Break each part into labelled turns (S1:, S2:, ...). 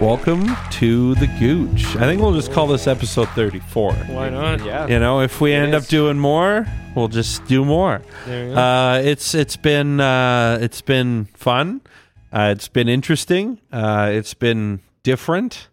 S1: Welcome to the Gooch. I think we'll just call this episode 34.
S2: Why not?
S3: Yeah.
S1: You know, if we end up doing more, we'll just do more.
S2: There.
S1: Uh, it's it's been uh, it's been fun. Uh, it's been interesting. Uh, it's been different.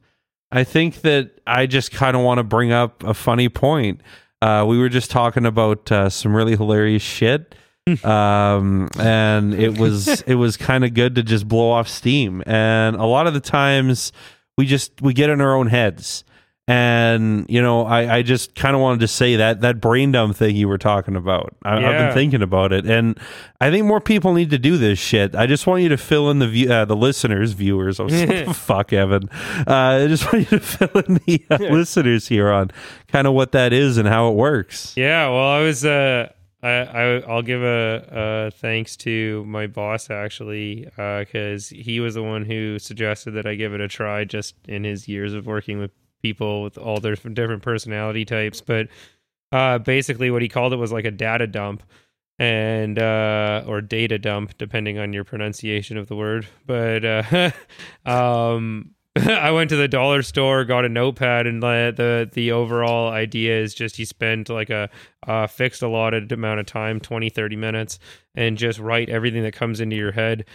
S1: I think that I just kind of want to bring up a funny point. Uh, we were just talking about uh, some really hilarious shit, um, and it was it was kind of good to just blow off steam. And a lot of the times, we just we get in our own heads. And you know, I, I just kind of wanted to say that that brain dump thing you were talking about. I, I've been thinking about it, and I think more people need to do this shit. I just want you to fill in the view, uh, the listeners, viewers. Oh, what the fuck, Evan. Uh, I just want you to fill in the uh, listeners here on kind of what that is and how it works.
S2: yeah. Well, I was. Uh, I, I I'll give a, a thanks to my boss actually because he was the one who suggested that I give it a try just in his years of working with people with all their different personality types. But uh, basically, what he called it was like a data dump and uh or data dump depending on your pronunciation of the word but uh um I went to the dollar store, got a notepad, and the the, the overall idea is just you spend like a, a fixed allotted amount of time 20, 30 minutes and just write everything that comes into your head.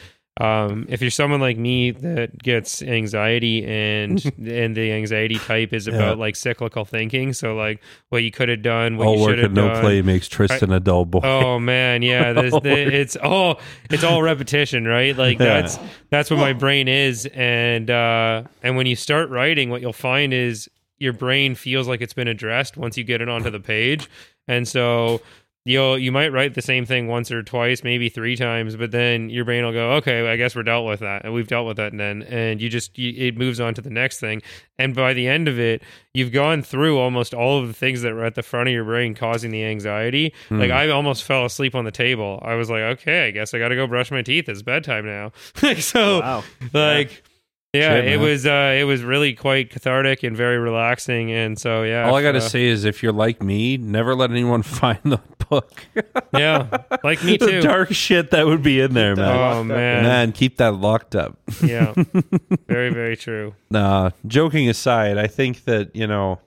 S2: Um, if you're someone like me that gets anxiety and and the anxiety type is about like cyclical thinking, so like what you could have done, what
S1: All
S2: you
S1: work
S2: should have
S1: and no play makes Tristan a dull boy.
S2: Oh man, yeah, this, the, it's all it's all repetition, right? Like
S1: Yeah.
S2: that's that's what my brain is, and uh, and when you start writing, what you'll find is your brain feels like it's been addressed once you get it onto the page, and so you'll you might write the same thing once or twice, maybe three times, but then your brain will go, okay, I guess we're dealt with that, and we've dealt with that, and then and you just you, it moves on to the next thing, and by the end of it, you've gone through almost all of the things that were at the front of your brain causing the anxiety. Hmm. Like I almost fell asleep on the table. I was like, okay, I guess I got to go brush my teeth. It's bedtime now. so
S3: Wow.
S2: like. Yeah,
S1: Shit,
S2: it was uh it was really quite cathartic and very relaxing and so yeah.
S1: All I got to
S2: uh,
S1: say is if you're like me, never let anyone find the book.
S2: Yeah. Like me
S1: the
S2: too.
S1: dark shit that would be in there, man.
S2: Oh man.
S1: Man, keep that locked up.
S2: Yeah. very very true.
S1: Nah, joking aside, I think that, you know,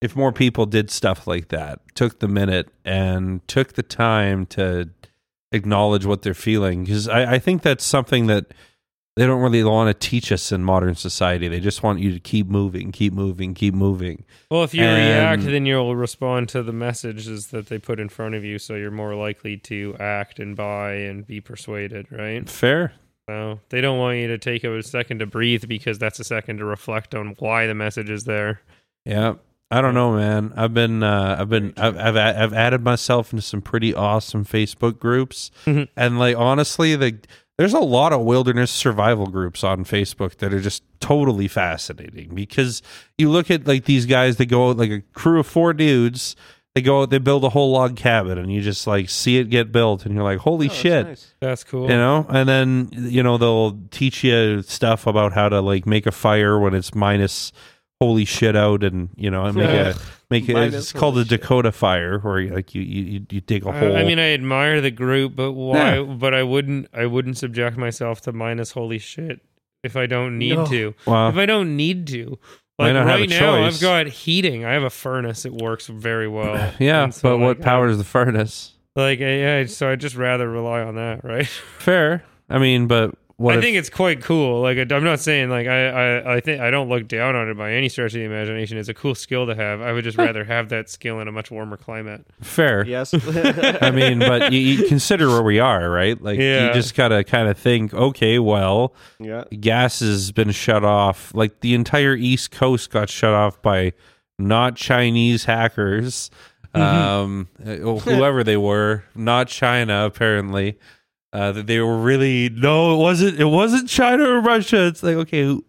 S1: if more people did stuff like that, took the minute and took the time to acknowledge what they're feeling, because I, I think that's something that they don't really want to teach us in modern society. They just want you to keep moving, keep moving, keep moving.
S2: Well, if you
S1: And-
S2: react, then you'll respond to the messages that they put in front of you, so you're more likely to act and buy and be persuaded, right?
S1: Fair.
S2: So they don't want you to take a second to breathe because that's a second to reflect on why the message is there.
S1: Yeah. I don't know, man. I've been, uh, I've been, I've, I've, I've added myself into some pretty awesome Facebook groups,
S2: Mhm.
S1: and like honestly, the there's a lot of wilderness survival groups on Facebook that are just totally fascinating because you look at like these guys that go out like a crew of four dudes. They go out, they build a whole log cabin, and you just like see it get built, and you're like, holy
S3: Oh, that's
S1: shit.
S3: nice.
S2: That's cool.
S1: You know, and then you know they'll teach you stuff about how to like make a fire when it's minus holy shit out, and you know, make a make it. It's called a
S3: holy shit.
S1: Dakota fire, where you, like you you you dig a hole.
S2: I mean, I admire the group, but why?
S1: Yeah.
S2: But I wouldn't. I wouldn't subject myself to minus holy shit if I don't need
S3: No.
S2: to.
S1: well,
S2: if I don't need to.
S1: Might
S2: Like
S1: not have
S2: right
S1: a
S2: now,
S1: choice.
S2: I've got heating. I have a furnace. It works very well.
S1: yeah,
S2: And so,
S1: but what
S2: like,
S1: powers the furnace?
S2: Like, yeah. So I'd just rather rely on that, right?
S1: Fair. I mean, but what?
S2: I
S1: if-
S2: think it's quite cool. Like, I'm not saying like I, I, I think I don't look down on it by any stretch of the imagination. It's a cool skill to have. I would just rather have that skill in a much warmer climate.
S1: fair.
S3: Yes.
S1: I mean, but you, you consider where we are, right? Like,
S2: Yeah.
S1: you just gotta kind of think. Okay, well,
S3: yeah.
S1: gas has been shut off. Like the entire East Coast got shut off by not Chinese hackers, um, uh, whoever they were, not China apparently. Uh, that they were really no, it wasn't. It wasn't China or Russia. It's like okay, who,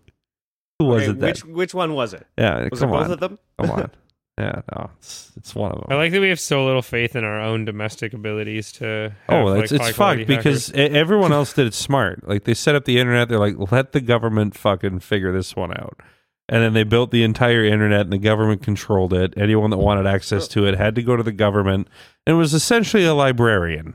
S1: who was
S3: Okay,
S1: it? Then?
S3: which which one was it?
S1: yeah,
S3: Was
S1: come
S3: it both
S1: on,
S3: of them?
S1: come on. Yeah, no, it's it's one of them.
S2: I like that we have so little faith in our own domestic abilities to. Have,
S1: Oh,
S2: like,
S1: it's it's
S2: high-quality
S1: fucked because everyone else did it smart. Like they set up the internet. They're like, let the government fucking figure this one out. And then they built the entire internet, and the government controlled it. Anyone that wanted access to it had to go to the government, and was essentially a librarian.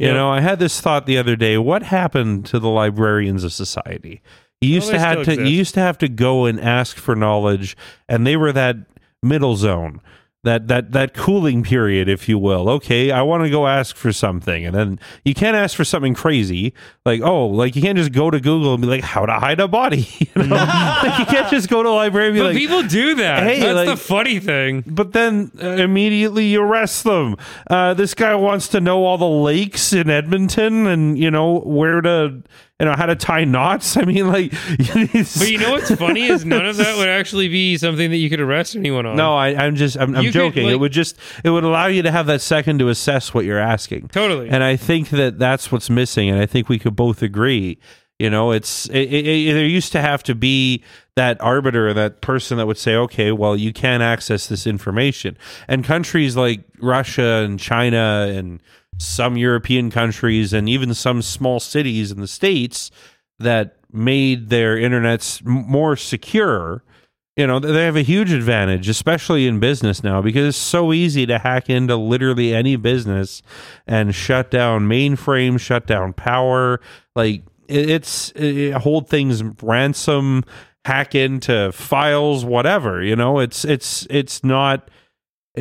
S1: You
S2: Yep.
S1: know, I had this thought the other day: what happened to the librarians of society? You used
S2: Well,
S1: to have to
S2: exist.
S1: you used to have to go and ask for knowledge, and they were that middle zone. That, that that cooling period, if you will. Okay, I want to go ask for something, and then you can't ask for something crazy, like oh, like you can't just go to Google and be like, how to hide a body. You know, like you can't just go to a library and be
S2: But
S1: like,
S2: people do that.
S1: Hey,
S2: That's
S1: like-
S2: the funny thing.
S1: but then uh, immediately you arrest them. Uh, this guy wants to know all the lakes in Edmonton and you know where to you know how to tie knots. I mean, like,
S2: But you know what's funny is none of that would actually be something that you could arrest anyone on.
S1: no, I, I'm just I'm, I'm
S2: You could,
S1: joking. it would just it would allow you to have that second to assess what you're asking.
S2: totally.
S1: And I think that that's what's missing. And I think we could both agree. You know, it's it, it, it- there used to have to be that arbiter, that person that would say, okay, well, you can't access this information. And countries like Russia and China and some European countries and even some small cities in the states that made their internets more secure. You know they have a huge advantage especially in business now because it's so easy to hack into literally any business and shut down mainframe shut down power. Like it's it, hold things ransom hack into files whatever you know? It's it's it's not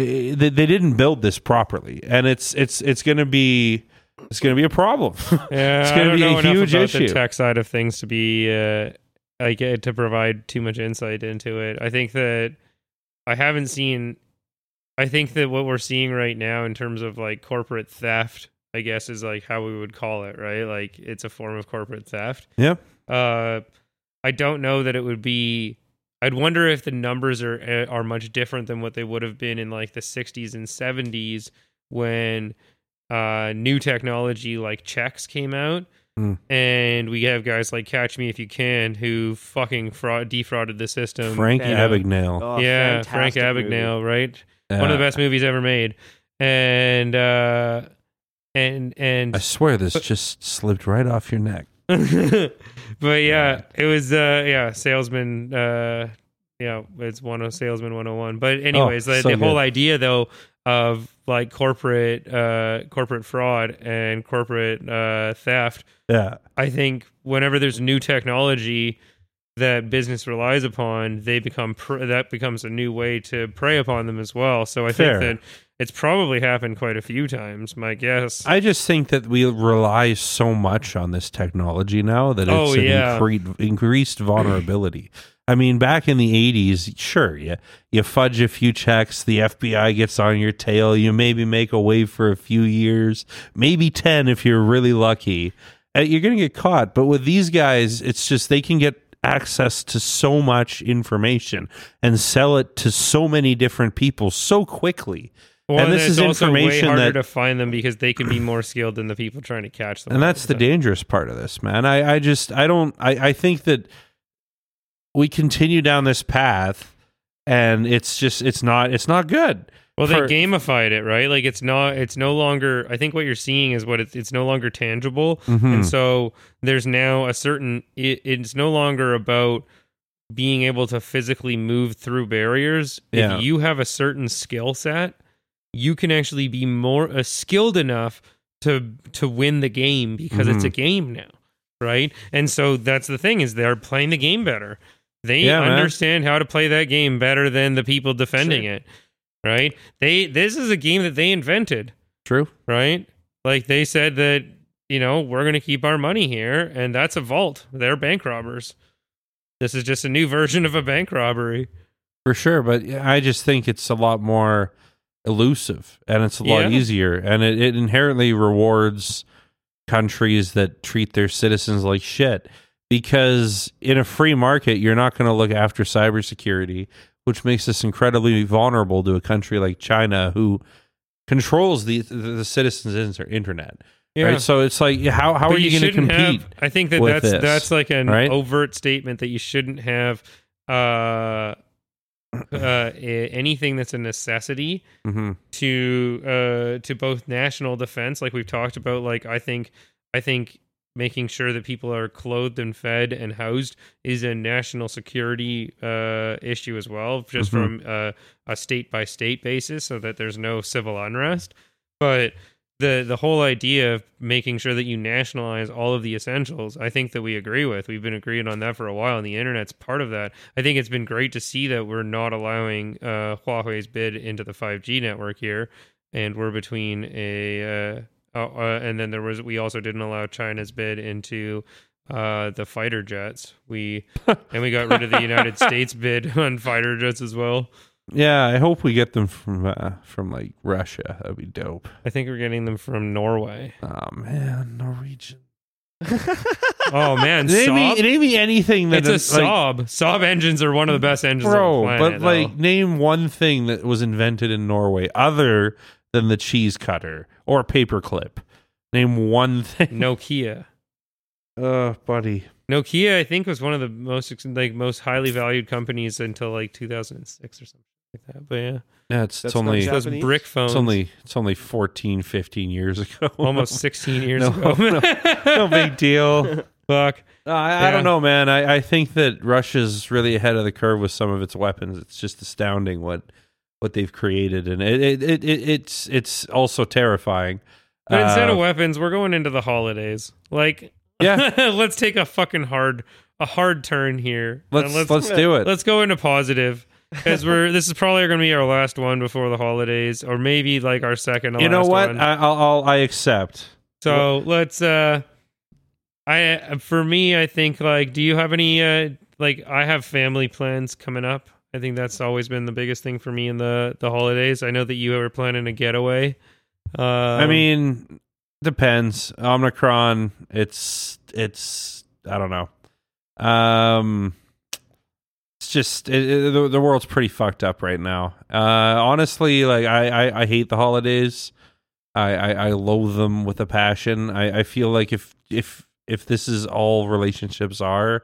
S1: they, they didn't build this properly and it's it's it's going to be it's going to be a problem
S2: yeah,
S1: it's gonna be a huge issue.
S2: the tech side of things to be uh, like uh, to provide too much insight into it. I think that I haven't seen. I think that what we're seeing right now in terms of like corporate theft, I guess, is like how we would call it, right? Like it's a form of corporate theft.
S1: yeah
S2: Uh, I don't know that it would be. I'd wonder if the numbers are eh, are much different than what they would have been in like the 60s and 70s when uh, new technology like checks came out,
S1: Mm.
S2: and we have guys like Catch Me If You Can who fucking fraud defrauded the system.
S1: frankie
S2: you
S1: abagnale
S3: Oh,
S2: yeah, Frank
S3: fantastic movie.
S2: Abagnale, right? One of the best movies ever made, and uh, and and
S1: i swear this just slipped right off your neck
S2: but yeah, it was uh yeah, salesman uh yeah, it's one of salesman 101. But anyways, the,
S1: so
S2: the whole idea though of like corporate uh corporate fraud and corporate uh theft,
S1: yeah.
S2: I think whenever there's new technology that business relies upon, they become pr- that becomes a new way to prey upon them as well. So I
S1: Fair.
S2: think that it's probably happened quite a few times, my guess.
S1: I just think that we rely so much on this technology now that it's
S2: Oh,
S1: an
S2: yeah.
S1: incre- increased vulnerability. I mean, back in the 80s, sure, you, you fudge a few checks, the FBI gets on your tail, you maybe make a wave for a few years, maybe 10 if you're really lucky. Uh, You're going to get caught. But with these guys, it's just they can get access to so much information and sell it to so many different people so quickly.
S2: Well,
S1: and this
S2: it's
S1: is
S2: also
S1: information
S2: way harder
S1: that
S2: to find them because they can be more skilled than the people trying to catch them.
S1: and that's the dangerous part of this man i, I just i don't I, I think that we continue down this path and it's just it's not it's not good
S2: Well, they gamified it, right? Like it's not, it's no longer. I think what you're seeing is what it's, it's no longer tangible,
S1: Mhm.
S2: and so there's now a certain. It, it's no longer about being able to physically move through barriers.
S1: Yeah.
S2: If you have a certain skill set, you can actually be more uh, skilled enough to to win the game because it's
S1: Mm-hmm.
S2: a game now, right? And so that's the thing is they're playing the game better. They
S1: Yeah, man.
S2: understand how to play that game better than the people defending
S3: Sure.
S2: it, right? They this is a game that they invented,
S1: true
S2: right? Like they said that you know we're going to keep our money here, and that's a vault. They're bank robbers. This is just a new version of a bank robbery.
S1: for sure but i just think it's a lot more elusive and it's a lot
S2: Yeah.
S1: easier and it, it inherently rewards countries that treat their citizens like shit because in a free market you're not going to look after cybersecurity which makes us incredibly vulnerable to a country like china who controls the the, the citizens inter- internet right so it's like how how
S2: But
S1: are you, going to compete
S2: Have, I think that that's
S1: this,
S2: that's like an
S1: right?
S2: overt statement that you shouldn't have uh, uh, anything that's a necessity
S1: Mhm.
S2: to uh, to both national defense, like we've talked about. Like I think I think making sure that people are clothed and fed and housed is a national security uh, issue as well, just
S1: Mhm.
S2: from uh, a state by state basis, so that there's no civil unrest. But the the whole idea of making sure that you nationalize all of the essentials, I think that we agree with. We've been agreeing on that for a while, and the internet's part of that. I think it's been great to see that we're not allowing uh, Huawei's bid into the 5G network here, and we're between a. Uh, uh, and then there was we also didn't allow China's bid into uh, the fighter jets. We and we got rid of the United States bid on fighter jets as well.
S1: Yeah, I hope we get them from uh, from like Russia. That'd be dope.
S2: I think we're getting them from Norway.
S1: Oh man, Norwegian.
S2: Oh man,
S1: Name me,
S2: Saab?
S1: name me anything that
S2: It's a
S1: like,
S2: Saab. Saab engines are one of the best engines
S1: bro.
S2: on the planet.
S1: but like,
S2: though.
S1: name one thing that was invented in Norway other than the cheese cutter or paperclip. Name one thing.
S2: Nokia.
S1: Uh, buddy.
S2: Nokia, I think, was one of the most like most highly valued companies until like 2006 or something like that. But yeah,
S1: Yeah, it's, it's only
S2: those brick phones.
S1: it's only it's only 14, 15 years ago.
S2: almost 16 years
S1: No,
S2: ago.
S1: no, no big deal.
S2: Fuck.
S1: Uh, I, I don't know, man. I, I think that Russia's really ahead of the curve with some of its weapons. It's just astounding what what they've created, and it, it, it, it it's it's also terrifying.
S2: But instead
S1: Uh,
S2: of weapons, we're going into the holidays. Like,
S1: Yeah.
S2: let's take a fucking hard a hard turn here.
S1: let's
S2: And
S1: let's, do it.
S2: let's go into positive because we're this is probably going to be our last one before the holidays, or maybe like our second.
S1: You know what?
S2: One.
S1: I, I'll, I'll I accept.
S2: So let's. uh I for me, I think like, do you have any uh like? I have family plans coming up. I think that's always been the biggest thing for me in the the holidays. I know that you were planning a getaway. Uh,
S1: I mean, depends. Omicron. It's it's I don't know. Um, it's just it, it- the, the world's pretty fucked up right now. Uh, honestly, like I, I I hate the holidays. I, I I loathe them with a passion. I I feel like if if if this is all relationships are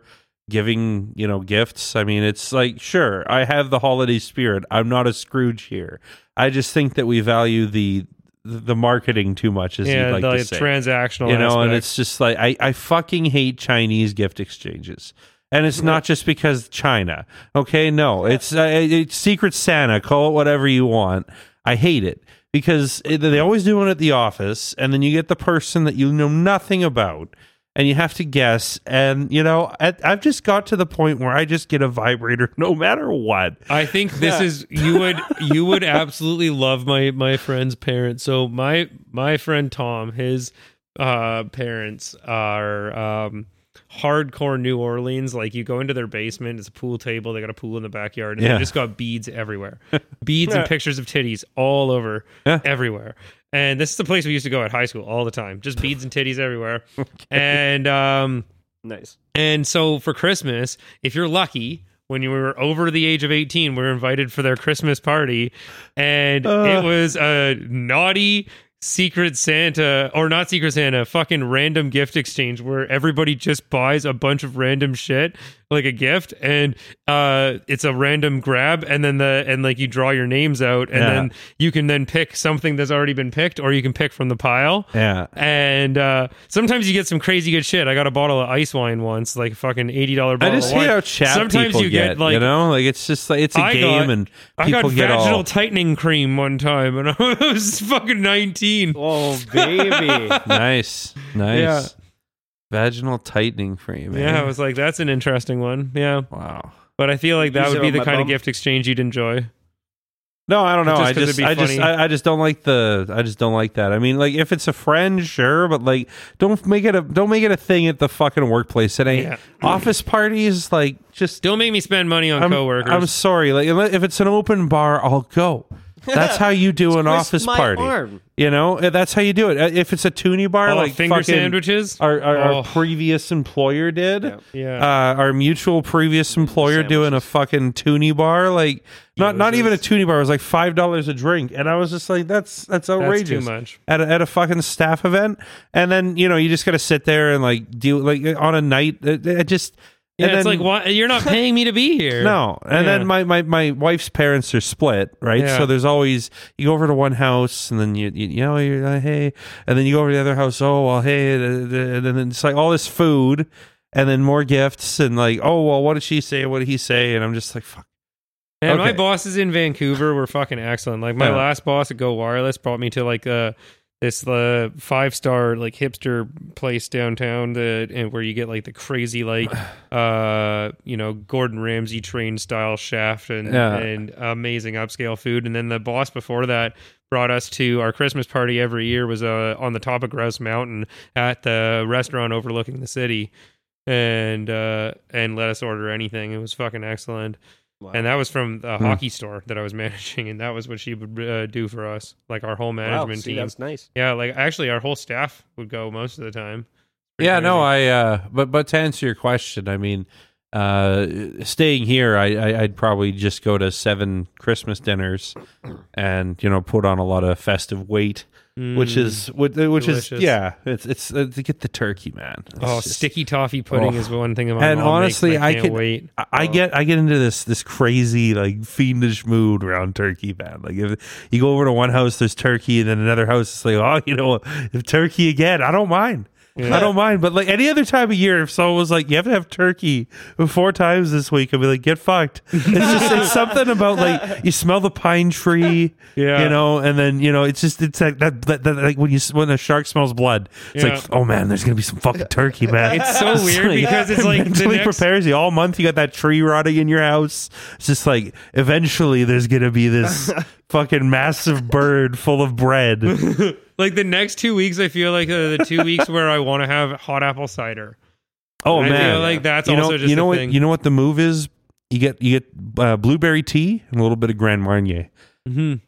S1: giving you know gifts. I mean it's like sure i have the holiday spirit. I'm not a scrooge here. I just think that we value the the marketing too much as
S2: yeah,
S1: you'd like
S2: the
S1: to say.
S2: transactional.
S1: you know and it's just like I, I fucking hate chinese gift exchanges. And it's not just because china. Okay? No it's uh, it's secret santa call it whatever you want. I hate it because it, they always do it at the office and then you get the person that you know nothing about and you have to guess and you know I, i've just got to the point where i just get a vibrator no matter what
S2: I think this is you would you would absolutely love my my friend's parents. So my my friend Tom, his uh parents are um hardcore New Orleans. Like you go into their basement, it's a pool table, they got a pool in the backyard, and
S1: Yeah.
S2: they just got beads everywhere. beads and pictures of titties all over
S1: Yeah.
S2: everywhere. And this is the place we used to go at high school all the time. Just beads and titties everywhere. And um
S3: Nice.
S2: and so for Christmas, if you're lucky, when you were over the age of 18, we were invited for their Christmas party. And
S1: Uh.
S2: it was a naughty Secret Santa, or not Secret Santa, fucking random gift exchange where everybody just buys a bunch of random shit, like a gift, and uh, it's a random grab, and then the and like you draw your names out, and
S1: Yeah.
S2: then you can then pick something that's already been picked, or you can pick from the pile
S1: yeah
S2: and uh, sometimes you get some crazy good shit. I got a bottle of ice wine once, like a fucking eighty dollar bottle
S1: I
S2: bottle.
S1: just
S2: of
S1: hate how chat
S2: Sometimes
S1: people
S2: you get, like
S1: you know, like it's just like it's a
S2: I
S1: game
S2: got-
S1: and
S2: I
S1: people
S2: got
S1: get
S2: vaginal
S1: all
S2: tightening cream one time, and I was fucking nineteen.
S3: Oh baby.
S1: nice, nice.
S2: Yeah.
S1: Vaginal tightening frame. eh?
S2: Yeah, I was like, that's an interesting one. Yeah,
S1: wow.
S2: but I feel like that
S3: Use
S2: would
S3: it
S2: be
S3: on
S2: the
S3: my
S2: kind of
S3: bum.
S2: gift exchange you'd enjoy.
S1: No, I don't know.
S2: Just
S1: I
S2: 'cause it'd
S1: just,
S2: be
S1: I just,
S2: funny.
S1: I, I just don't like the, I just don't like that. I mean, like if it's a friend, sure, but like don't make it a, don't make it a thing at the fucking workplace. It ain't
S2: Yeah.
S1: office parties. Like just,
S2: Don't make me spend money on
S1: I'm,
S2: coworkers.
S1: I'm sorry. Like unle- if it's an open bar, I'll go. That's how you do an office
S3: my
S1: party.
S3: arm.
S1: You know, Uh, that's how you do it. Uh, If it's a toonie bar,
S2: oh,
S1: like
S2: finger
S1: fucking-
S2: sandwiches.
S1: our, our,
S2: Oh.
S1: our previous employer did.
S3: Yeah.
S2: yeah,
S1: Uh, our mutual previous employer doing a fucking toonie bar, like not not even a toonie bar, it was like five dollars a drink, and I was just like, that's that's
S2: that's
S1: outrageous
S2: too much.
S1: at a, at a fucking staff event, and then you know you just got to sit there and like deal like on a night. It, it just
S2: Yeah,
S1: and
S2: it's
S1: then-
S2: like why you're not paying me to be here.
S1: no, and
S2: Yeah.
S1: then my, my my wife's parents are split, right?
S2: Yeah.
S1: So there's always you go over to one house, and then you you, you know you're like hey, and then you go over to the other house. Oh well, hey, and then it's like all this food, and then more gifts, and like oh well, what did she say? What did he say? And I'm just like fuck.
S2: And my
S1: Okay.
S2: bosses in Vancouver were fucking excellent. Like my
S1: Yeah.
S2: last boss at Go Wireless brought me to like uh this uh, five star like hipster place downtown that and where you get like the crazy like uh you know Gordon Ramsay train style chef and
S1: Yeah.
S2: and amazing upscale food. And then the boss before that brought us to our Christmas party every year was uh on the top of Grouse Mountain at the restaurant overlooking the city. And uh and let us order anything. It was fucking excellent
S3: Wow.
S2: and that was from the
S1: Hmm.
S2: hockey store that I was managing, and that was what she would uh, do for us, like our whole
S3: wow,
S2: management
S3: see,
S2: team.
S3: that's nice.
S2: Yeah, like actually, our whole staff would go most of the time. Pretty
S1: Yeah, no. I. Uh, but but to answer your question, I mean, uh, staying here, I, I I'd probably just go to seven Christmas dinners, and you know, put on a lot of festive weight, which
S2: Mm.
S1: is which, which is yeah, it's it's uh, to get the turkey, man. It's
S2: oh,
S1: just-
S2: sticky toffee pudding
S1: Oh.
S2: is one thing.
S1: And
S2: makes,
S1: honestly,
S2: and
S1: I
S2: I can't
S1: could-
S2: wait.
S1: I- I get I get into this this crazy like fiendish mood around turkey, man. Like if you go over to one house, there's turkey, and then another house, it's like, oh, you know, if turkey again, I don't mind. I don't mind, but like any other time of year, if someone was like, "You have to have turkey four times this week," I'd be like, "Get fucked." It's just it's something about like you smell the pine tree,
S2: Yeah.
S1: you know, and then you know it's just it's like that, that, that like when you when a shark smells blood, it's
S2: Yeah.
S1: like, oh man, there's gonna be some fucking turkey, man.
S2: It's so weird because it's like the
S1: mentally
S2: next-
S1: prepares you all month. You got that tree rotting in your house. It's just like eventually there's gonna be this fucking massive bird full of bread.
S2: Like the next two weeks, I feel like uh, the two weeks where I want to have hot apple cider.
S1: Oh
S2: I
S1: man,
S2: feel like that's
S1: you know,
S2: also just
S1: you know what
S2: thing.
S1: you know what the move is. You get you get uh, blueberry tea and a little bit of Grand Marnier.
S2: Mhm.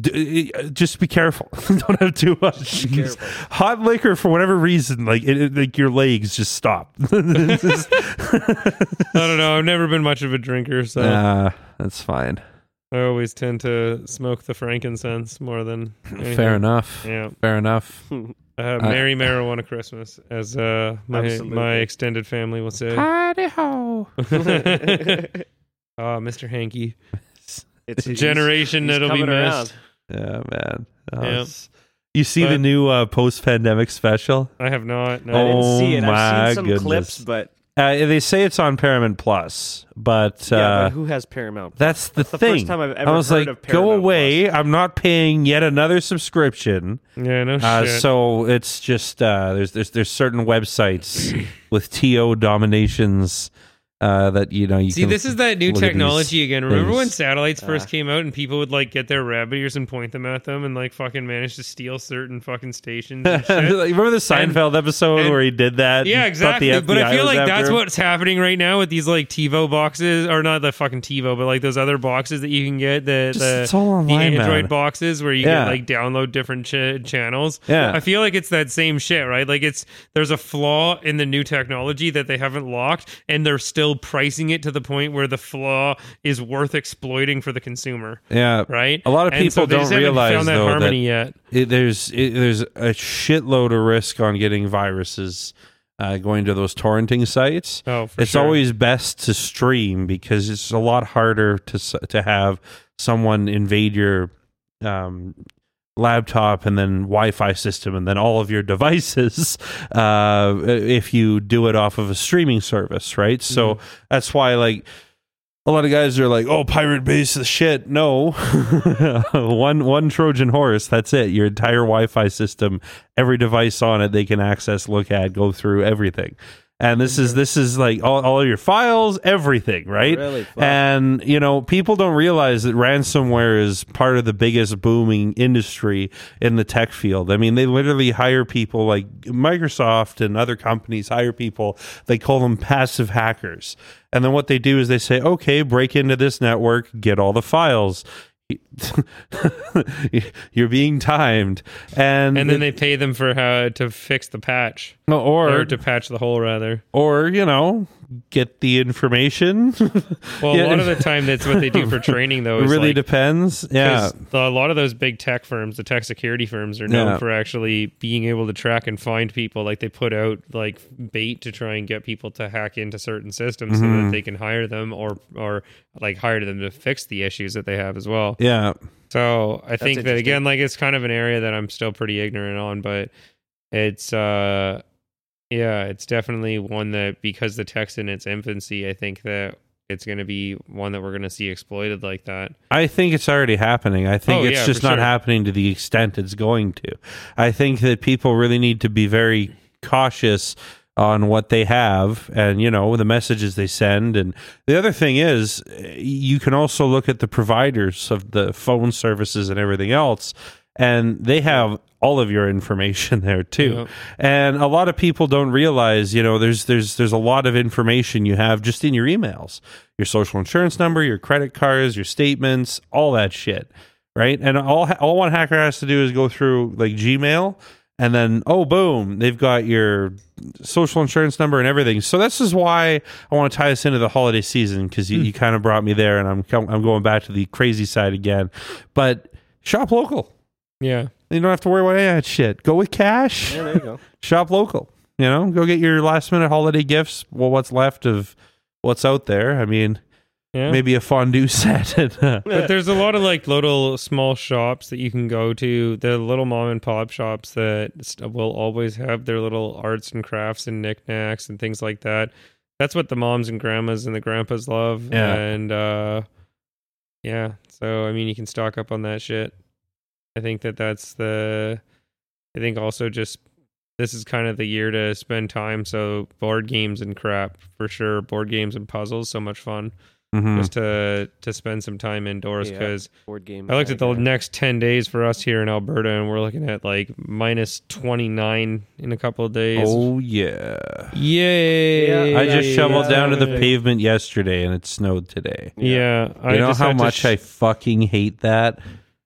S1: D- uh, just be careful. Don't have too much. Hot liquor for whatever reason, like it, it- like your legs just stop.
S2: I don't know. I've never been much of a drinker, so
S1: uh, that's fine.
S2: I always tend to smoke the frankincense more than anything.
S1: Fair enough.
S2: Yeah.
S1: Fair enough.
S2: Uh, Merry Marijuana Christmas, as uh, my
S3: Absolutely.
S2: my extended family will say.
S1: Howdy ho.
S2: Ah, Mr. Hankey.
S3: It's
S2: It's a generation
S3: he's
S2: that'll be missed.
S3: around.
S1: Yeah, man. Oh,
S2: Yeah.
S1: You see the new uh, post-pandemic special?
S2: I have not. No.
S3: I didn't
S1: Oh
S3: see it. I've
S1: my
S3: seen some
S1: goodness.
S3: clips, but
S1: Uh, they say it's on Paramount Plus, but,
S3: yeah,
S1: uh,
S3: but who has Paramount?
S1: that's the
S3: That's the first time I've ever
S1: I was
S3: heard
S1: like,
S3: of
S1: go
S3: Paramount
S1: away! I'm not paying yet another subscription.
S2: yeah, no
S1: Uh,
S2: shit.
S1: so it's just uh, there's there's there's certain websites with to dominations uh, that you know you
S2: See,
S1: can
S2: this is that new
S1: look at these
S2: technology again. Remember when
S1: things.
S2: satellites first
S3: Ah.
S2: came out and people would like get their rabbit ears and point them at them and like fucking manage to steal certain fucking stations and shit?
S1: Remember the Seinfeld episode
S2: and-
S1: where he did that?
S2: Yeah,
S1: and thought the
S2: exactly. But I feel like
S1: after
S2: that's
S1: him?
S2: what's happening right now with these like TiVo boxes, or not the fucking TiVo, but like those other boxes that you can get the
S1: Just-
S2: the,
S1: it's all
S2: the Android
S1: man.
S2: boxes where you
S1: Yeah.
S2: get like download different ch- channels.
S1: Yeah.
S2: I feel like it's that same shit, right? Like it's there's a flaw in the new technology that they haven't locked, and they're still pricing it to the point where the flaw is worth exploiting for the consumer,
S1: Yeah,
S2: right?
S1: A lot of
S2: And so
S1: people don't realize
S2: found that
S1: though
S2: harmony yet.
S1: it, there's it, there's a shitload of risk on getting viruses uh, going to those torrenting sites.
S2: Oh, for
S1: it's
S2: sure.
S1: always best to stream because it's a lot harder to to have someone invade your um, laptop and then Wi-Fi system and then all of your devices uh, if you do it off of a streaming service, right? So
S2: Mm-hmm.
S1: that's why like a lot of guys are like, "Oh, Pirate Base is shit." No, one one Trojan horse. That's it. Your entire Wi-Fi system, every device on it, they can access, look at, go through everything. And this is this is like all, all your files, everything, right?
S3: Really?
S1: And you know, people don't realize that ransomware is part of the biggest booming industry in the tech field. I mean, they literally hire people like Microsoft and other companies hire people. They call them passive hackers. And then what they do is they say, "Okay, break into this network, get all the files." You're being timed, and
S2: And then they pay them for how to fix the patch
S1: or
S2: or to patch the hole, rather.
S1: or you know get the information.
S2: Well,
S1: Yeah.
S2: a lot of the time, that's what they do for training, though.
S1: it really
S2: like,
S1: depends. Yeah,
S2: 'cause the- a lot of those big tech firms, the tech security firms, are known
S1: Yeah.
S2: for actually being able to track and find people. Like they put out like bait to try and get people to hack into certain systems so
S1: Mhm.
S2: that they can hire them or or like hire them to fix the issues that they have as well.
S1: yeah.
S2: So I think that again, like it's kind of an area that I'm still pretty ignorant on, but it's uh yeah, it's definitely one that because the tech's in its infancy, I think that it's going to be one that we're going to see exploited like that.
S1: I think it's already happening. I think
S2: Oh,
S1: it's
S2: yeah,
S1: just not
S2: sure.
S1: happening to the extent it's going to. I think that people really need to be very cautious on what they have and you know the messages they send and the other thing is you can also look at the providers of the phone services and everything else and they have all of your information there too.
S2: Yep.
S1: and a lot of people don't realize you know there's there's there's a lot of information you have just in your emails your social insurance number your credit cards your statements all that shit right? And all all one hacker has to do is go through like gmail and then oh boom they've got your social insurance number and everything. So this is why i want to tie this into the holiday season because you, hmm. you kind of brought me there and i'm i'm going back to the crazy side again. But shop local
S2: Yeah.
S1: you don't have to worry about any of that shit go with cash
S3: Yeah, there you go.
S1: shop local. You know, go get your last minute holiday gifts. Well, what's left of what's out there? I mean,
S2: Yeah.
S1: maybe a fondue set. uh,
S2: But there's a lot of like little small shops that you can go to. The little mom and pop shops that will always have their little arts and crafts and knickknacks and things like that. That's what the moms and grandmas and the grandpas love.
S1: Yeah.
S2: And uh, yeah, so I mean, you can stock up on that shit. I think that that's the. I think also just this is kind of the year to spend time. So board games and crap for sure. Board games and puzzles, so much fun
S1: mhm.
S2: just to to spend some time indoors
S3: Yeah.
S2: because
S3: Board game.
S2: I looked at the
S3: guy.
S2: next 10 days for us here in Alberta and we're looking at like minus 29 in a couple of days.
S1: Oh yeah.
S2: Yay.
S3: Yeah,
S1: I just
S3: yeah,
S1: shoveled
S3: yeah,
S1: down to the pavement yesterday, and it snowed today.
S2: Yeah. I
S1: You know
S2: just
S1: how much
S2: sh-
S1: I fucking hate that.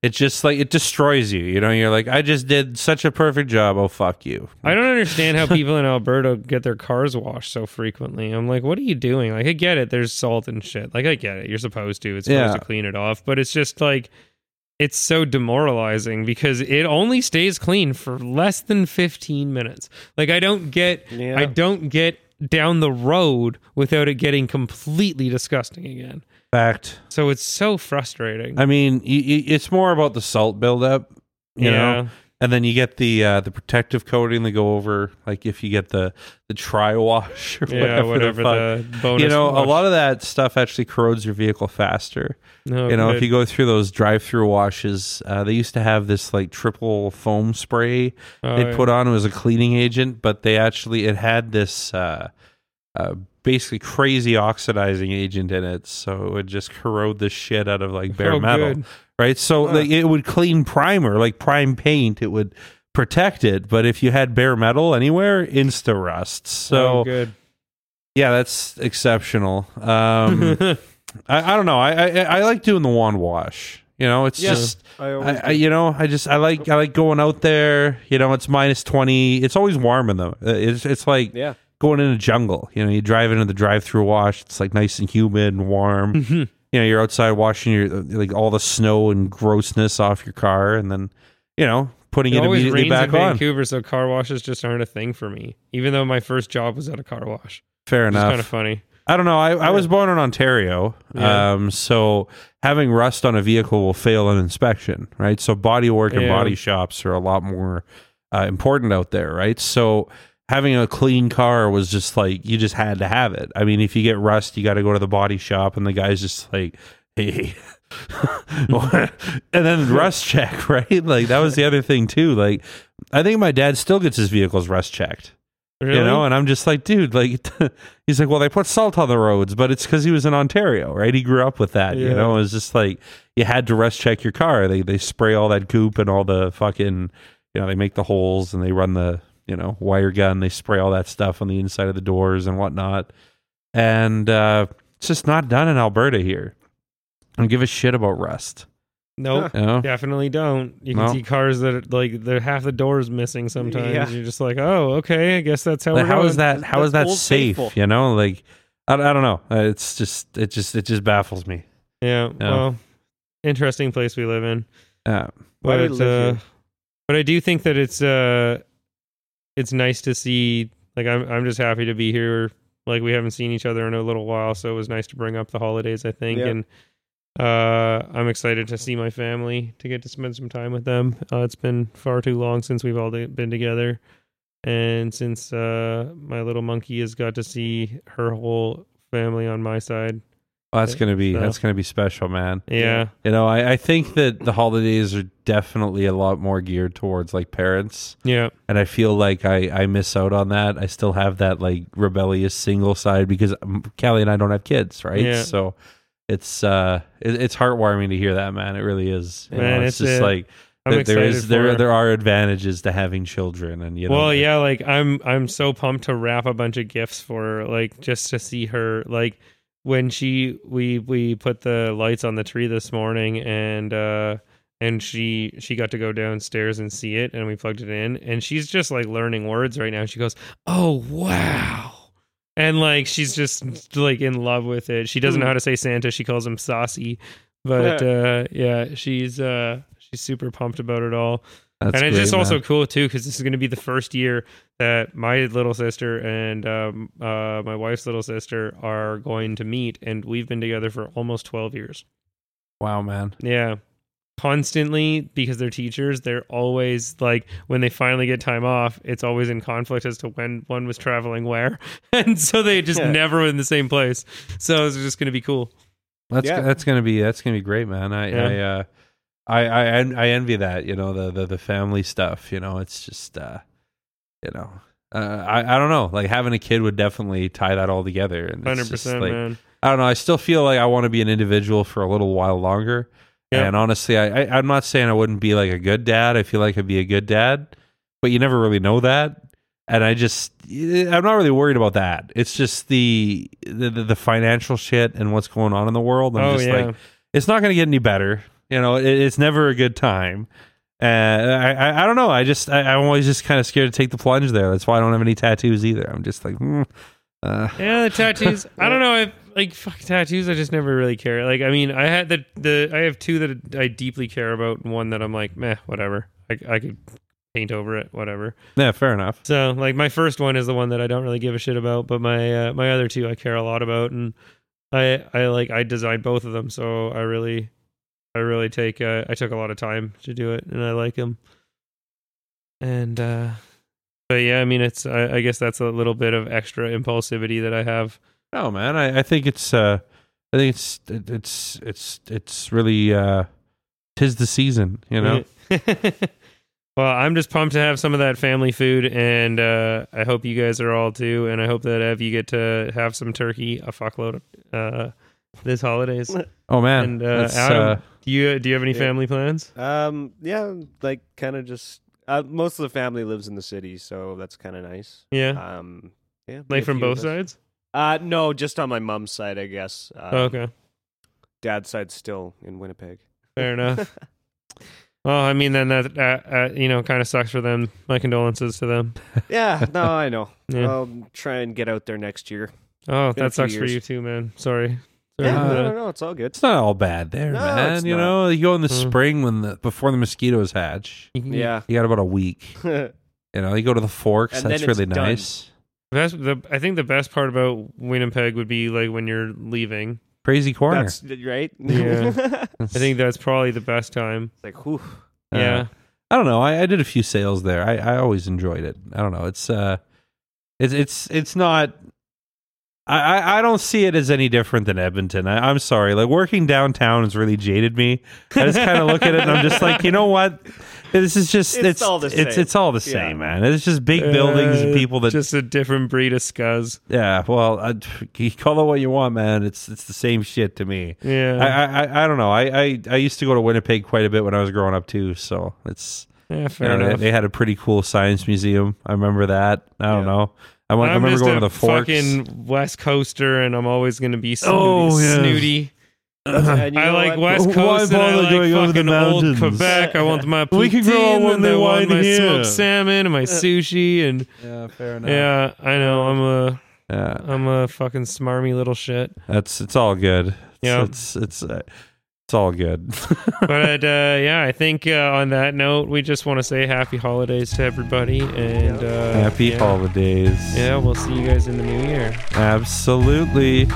S1: It's just like it destroys you. You know, you're like, I just did such a perfect job. Oh fuck you.
S2: I don't understand how people in Alberta get their cars washed so frequently. I'm like, what are you doing? Like, I get it. There's salt and shit. Like, I get it. You're supposed to. It's supposed
S1: Yeah.
S2: to clean it off. But it's just like, it's so demoralizing because it only stays clean for less than 15 minutes. Like, I don't get,
S3: Yeah.
S2: I don't get down the road without it getting completely disgusting again.
S1: Fact.
S2: So it's so frustrating.
S1: I mean, y- y- it's more about the salt buildup. You know, and then you get the uh, the protective coating that go over like if you get the the tri wash or
S2: yeah,
S1: whatever,
S2: whatever
S1: the
S2: the bonus.
S1: you know
S2: wash.
S1: a lot of that stuff actually corrodes your vehicle faster
S2: No,
S1: you know if you go through those drive-through washes uh, they used to have this like triple foam spray
S2: Oh,
S1: they
S2: yeah.
S1: put on it was a cleaning agent but they actually it had this uh, uh, basically crazy oxidizing agent in it so it would just corrode the shit out of like bare
S2: Oh,
S1: metal
S2: good.
S1: right? So
S3: Huh.
S1: like it would clean primer, like prime paint, it would protect it. But if you had bare metal anywhere, insta rust. So
S2: oh, good.
S1: yeah, that's exceptional. Um, I, I don't know. I, I I like doing the wand wash. You know, it's
S3: Yeah.
S1: just
S3: I
S1: I, I you know I just I like I like going out there. You know, it's minus twenty. It's always warm in them. It's it's like
S3: yeah.
S1: Going in a jungle. You know, you drive into the drive-through wash. It's like nice and humid and warm
S2: Mhm.
S1: you know you're outside washing your like all the snow and grossness off your car and then you know putting
S2: It
S1: it, immediately back
S2: in
S1: on
S2: Vancouver, so car washes just aren't a thing for me. Even though my first job was at a car wash,
S1: fair
S2: it's
S1: enough
S2: kind of funny.
S1: i don't know I, I was born in ontario
S2: Yeah.
S1: um so having rust on a vehicle will fail an inspection right so body work and
S2: Yeah.
S1: body shops are a lot more uh, important out there right so having a clean car was just like you just had to have it. I mean if you get rust you got to go to the body shop and the guy's just like hey. And then rust check right? Like that was the other thing too. Like i think my dad still gets his vehicles rust checked
S2: Really?
S1: you know? And i'm just like dude like he's like well they put salt on the roads but it's because he was in ontario right? He grew up with that you
S2: Yeah.
S1: know? It's just like you had to rust check your car. They they spray all that goop and all the fucking you know they make the holes and they run the you know wire gun they spray all that stuff on the inside of the doors and whatnot and uh it's just not done in alberta here I don't give a shit about rust
S2: nope.
S1: you know
S2: Definitely don't. You can
S1: No.
S2: see cars that are like they're half the doors missing sometimes.
S3: Yeah.
S2: You're just like, oh, okay, I guess that's how
S1: Like,
S2: we're
S1: how
S2: going.
S1: is that how is
S3: That's
S1: that safe
S3: Faithful.
S1: you know like I, I don't know Uh, it's just it just it just baffles me
S2: Yeah.
S1: Yeah.
S2: Well, interesting place we live in.
S1: uh,
S3: Why do we
S2: But
S3: live
S2: uh,
S3: here?
S2: but I do think that it's uh it's nice to see like I'm I'm just happy to be here. Like we haven't seen each other in a little while, so it was nice to bring up the holidays, I think.
S3: Yeah.
S2: And uh I'm excited to see my family, to get to spend some time with them. Uh, it's been far too long since we've all been together. And since uh my little monkey has got to see her whole family on my side,
S1: Well, that's gonna be
S2: So-
S1: that's gonna be special, man.
S2: Yeah.
S1: You know, I, I think that the holidays are definitely a lot more geared towards like parents,
S2: Yeah.
S1: and I feel like I I miss out on that. I still have that like rebellious single side because um, Callie and I don't have kids, right?
S2: Yeah.
S1: So it's uh it, it's heartwarming to hear that, man. It really is. You
S2: Man,
S1: know, it's,
S2: it's
S1: just
S2: a-
S1: like there- there is there there are advantages to having children, and you know,
S2: Well, yeah, like I'm I'm so pumped to wrap a bunch of gifts for her, like just to see her like when she we we put the lights on the tree this morning and uh and she she got to go downstairs and see it and we plugged it in and she's just like learning words right now. She goes, "Oh, wow." And like she's just like in love with it. She doesn't know how to say Santa. She calls him saucy. But uh yeah, she's uh she's super pumped about it all
S1: that's
S2: and it's
S1: great,
S2: just also cool too because this is going to be the first year that my little sister and um, uh, my wife's little sister are going to meet, and we've been together for almost twelve years.
S1: wow, man.
S2: Yeah, constantly because they're teachers. They're always like when they finally get time off, it's always in conflict as to when one was traveling where, and so they just
S3: Yeah.
S2: never were in the same place. So it's just going to be cool.
S1: That's
S3: Yeah.
S1: that's gonna be that's gonna be great, man. I
S2: Yeah.
S1: I, uh, I I I envy that. You know the the the family stuff. You know, it's just uh, you know, uh, I I don't know. Like having a kid would definitely tie that all together.
S2: Hundred percent,
S1: like,
S2: man.
S1: I don't know. I still feel like I want to be an individual for a little while longer.
S2: Yeah.
S1: And honestly, I, I I'm not saying I wouldn't be like a good dad. I feel like I'd be a good dad, but you never really know that. And I just I'm not really worried about that. It's just the the, the, the financial shit and what's going on in the world. I'm
S2: oh
S1: just
S2: yeah,
S1: like it's not going to get any better. You know, it, it's never a good time. Uh, I, I I don't know. I just I, I'm always just kind of scared to take the plunge there. That's why I don't have any tattoos either. I'm just like, hmm, uh,
S2: Yeah, the tattoos. I don't know. I like fuck tattoos. I just never really care. Like, I mean, I had the the I have two that I deeply care about, and one that I'm like, meh, whatever. I I could paint over it, whatever.
S1: yeah, fair enough.
S2: So, like, my first one is the one that I don't really give a shit about, but my uh, my other two I care a lot about, and I I like I designed both of them, so I really I really take uh, I took a lot of time to do it, and I like them. And uh but yeah, I mean, it's I, I guess that's a little bit of extra impulsivity that I have.
S1: No, man. I, I think it's uh I think it's it, it's it's it's really uh tis the season, you know.
S2: well, I'm just pumped to have some of that family food, and uh, I hope you guys are all too. And I hope that Ev, you get to have some turkey, a fuckload, uh, this holidays.
S1: Oh man.
S2: And, uh, Adam,
S1: uh,
S2: Do you do you have any
S3: Yeah.
S2: family plans?
S3: Um, yeah, like kind of just uh, most of the family lives in the city, so that's kind of nice.
S2: Yeah,
S3: Um, yeah,
S2: like from both sides.
S3: Uh, no, just on my mom's side, I guess. Um,
S2: Oh, okay,
S3: Dad's side's still in Winnipeg.
S2: fair enough. Well, I mean, then that uh, uh, you know kind of sucks for them. My condolences to them.
S3: yeah, no, I know.
S2: Yeah.
S3: I'll try and get out there next year.
S2: Oh, that sucks for you too, man. Sorry. Sorry
S3: Yeah,
S2: for
S3: no, no, no, it's all good.
S1: it's not all bad there,
S3: No,
S1: man.
S3: it's
S1: You
S3: not.
S1: know, you go in the
S2: Mm.
S1: spring when the before the mosquitoes hatch.
S2: You can-
S3: Yeah.
S1: You got about a week. You know, you go to the forks.
S3: And
S1: that's
S3: then it's
S1: really
S3: done.
S1: nice.
S2: Best, the, I think the best part about Winnipeg would be like when you're leaving.
S1: Crazy corner.
S3: that's right.
S2: Yeah. I think that's probably the best time.
S3: It's like, whew.
S1: Uh,
S2: yeah.
S1: I don't know. I, I did a few sales there. I, I always enjoyed it. I don't know. It's uh, it's it's it's not. I, I, I don't see it as any different than Edmonton. I, I'm sorry. Like working downtown has really jaded me. I just kind of look at it and I'm just like, you know what? This is just
S3: It's
S1: it's
S3: all the
S1: It's
S3: same.
S1: it's all the
S3: Yeah.
S1: same, man. It's just big buildings and
S2: Uh,
S1: people that
S2: just a different breed of scuzz.
S1: yeah. Well, I, you call it what you want, man. It's it's the same shit to me.
S2: Yeah.
S1: I, I I- I don't know. I, I I used to go to Winnipeg quite a bit when I was growing up too. So it's
S2: yeah,
S1: you
S2: fair
S1: know, they,
S2: enough.
S1: they had a pretty cool science museum. I remember that. I don't
S3: Yeah.
S1: know. I, went, I
S2: I'm
S1: remember
S2: just
S1: going
S2: a
S1: to the forks.
S2: fucking West Coaster, and I'm always going to be snooty.
S1: Oh, yeah.
S2: snooty.
S3: And
S2: I like
S3: what?
S2: West
S1: Why
S2: Coast and I
S1: bother
S2: like
S1: going over the
S2: fucking old? Quebec. I want my
S1: We can grow
S2: poutine
S1: one
S2: and
S1: they
S2: I want
S1: wine
S2: my
S1: here.
S2: smoked salmon and my sushi and
S1: yeah, fair enough.
S2: yeah, I know I'm a
S1: Yeah,
S2: I'm a fucking smarmy little shit.
S1: that's it's all good.
S2: Yeah.
S1: it's it's uh, it's all good.
S2: but uh, yeah, I think uh, on that note, we just want to say happy holidays to everybody and uh,
S1: Happy
S2: yeah.
S1: holidays.
S2: Yeah, we'll see you guys in the new year.
S1: Absolutely.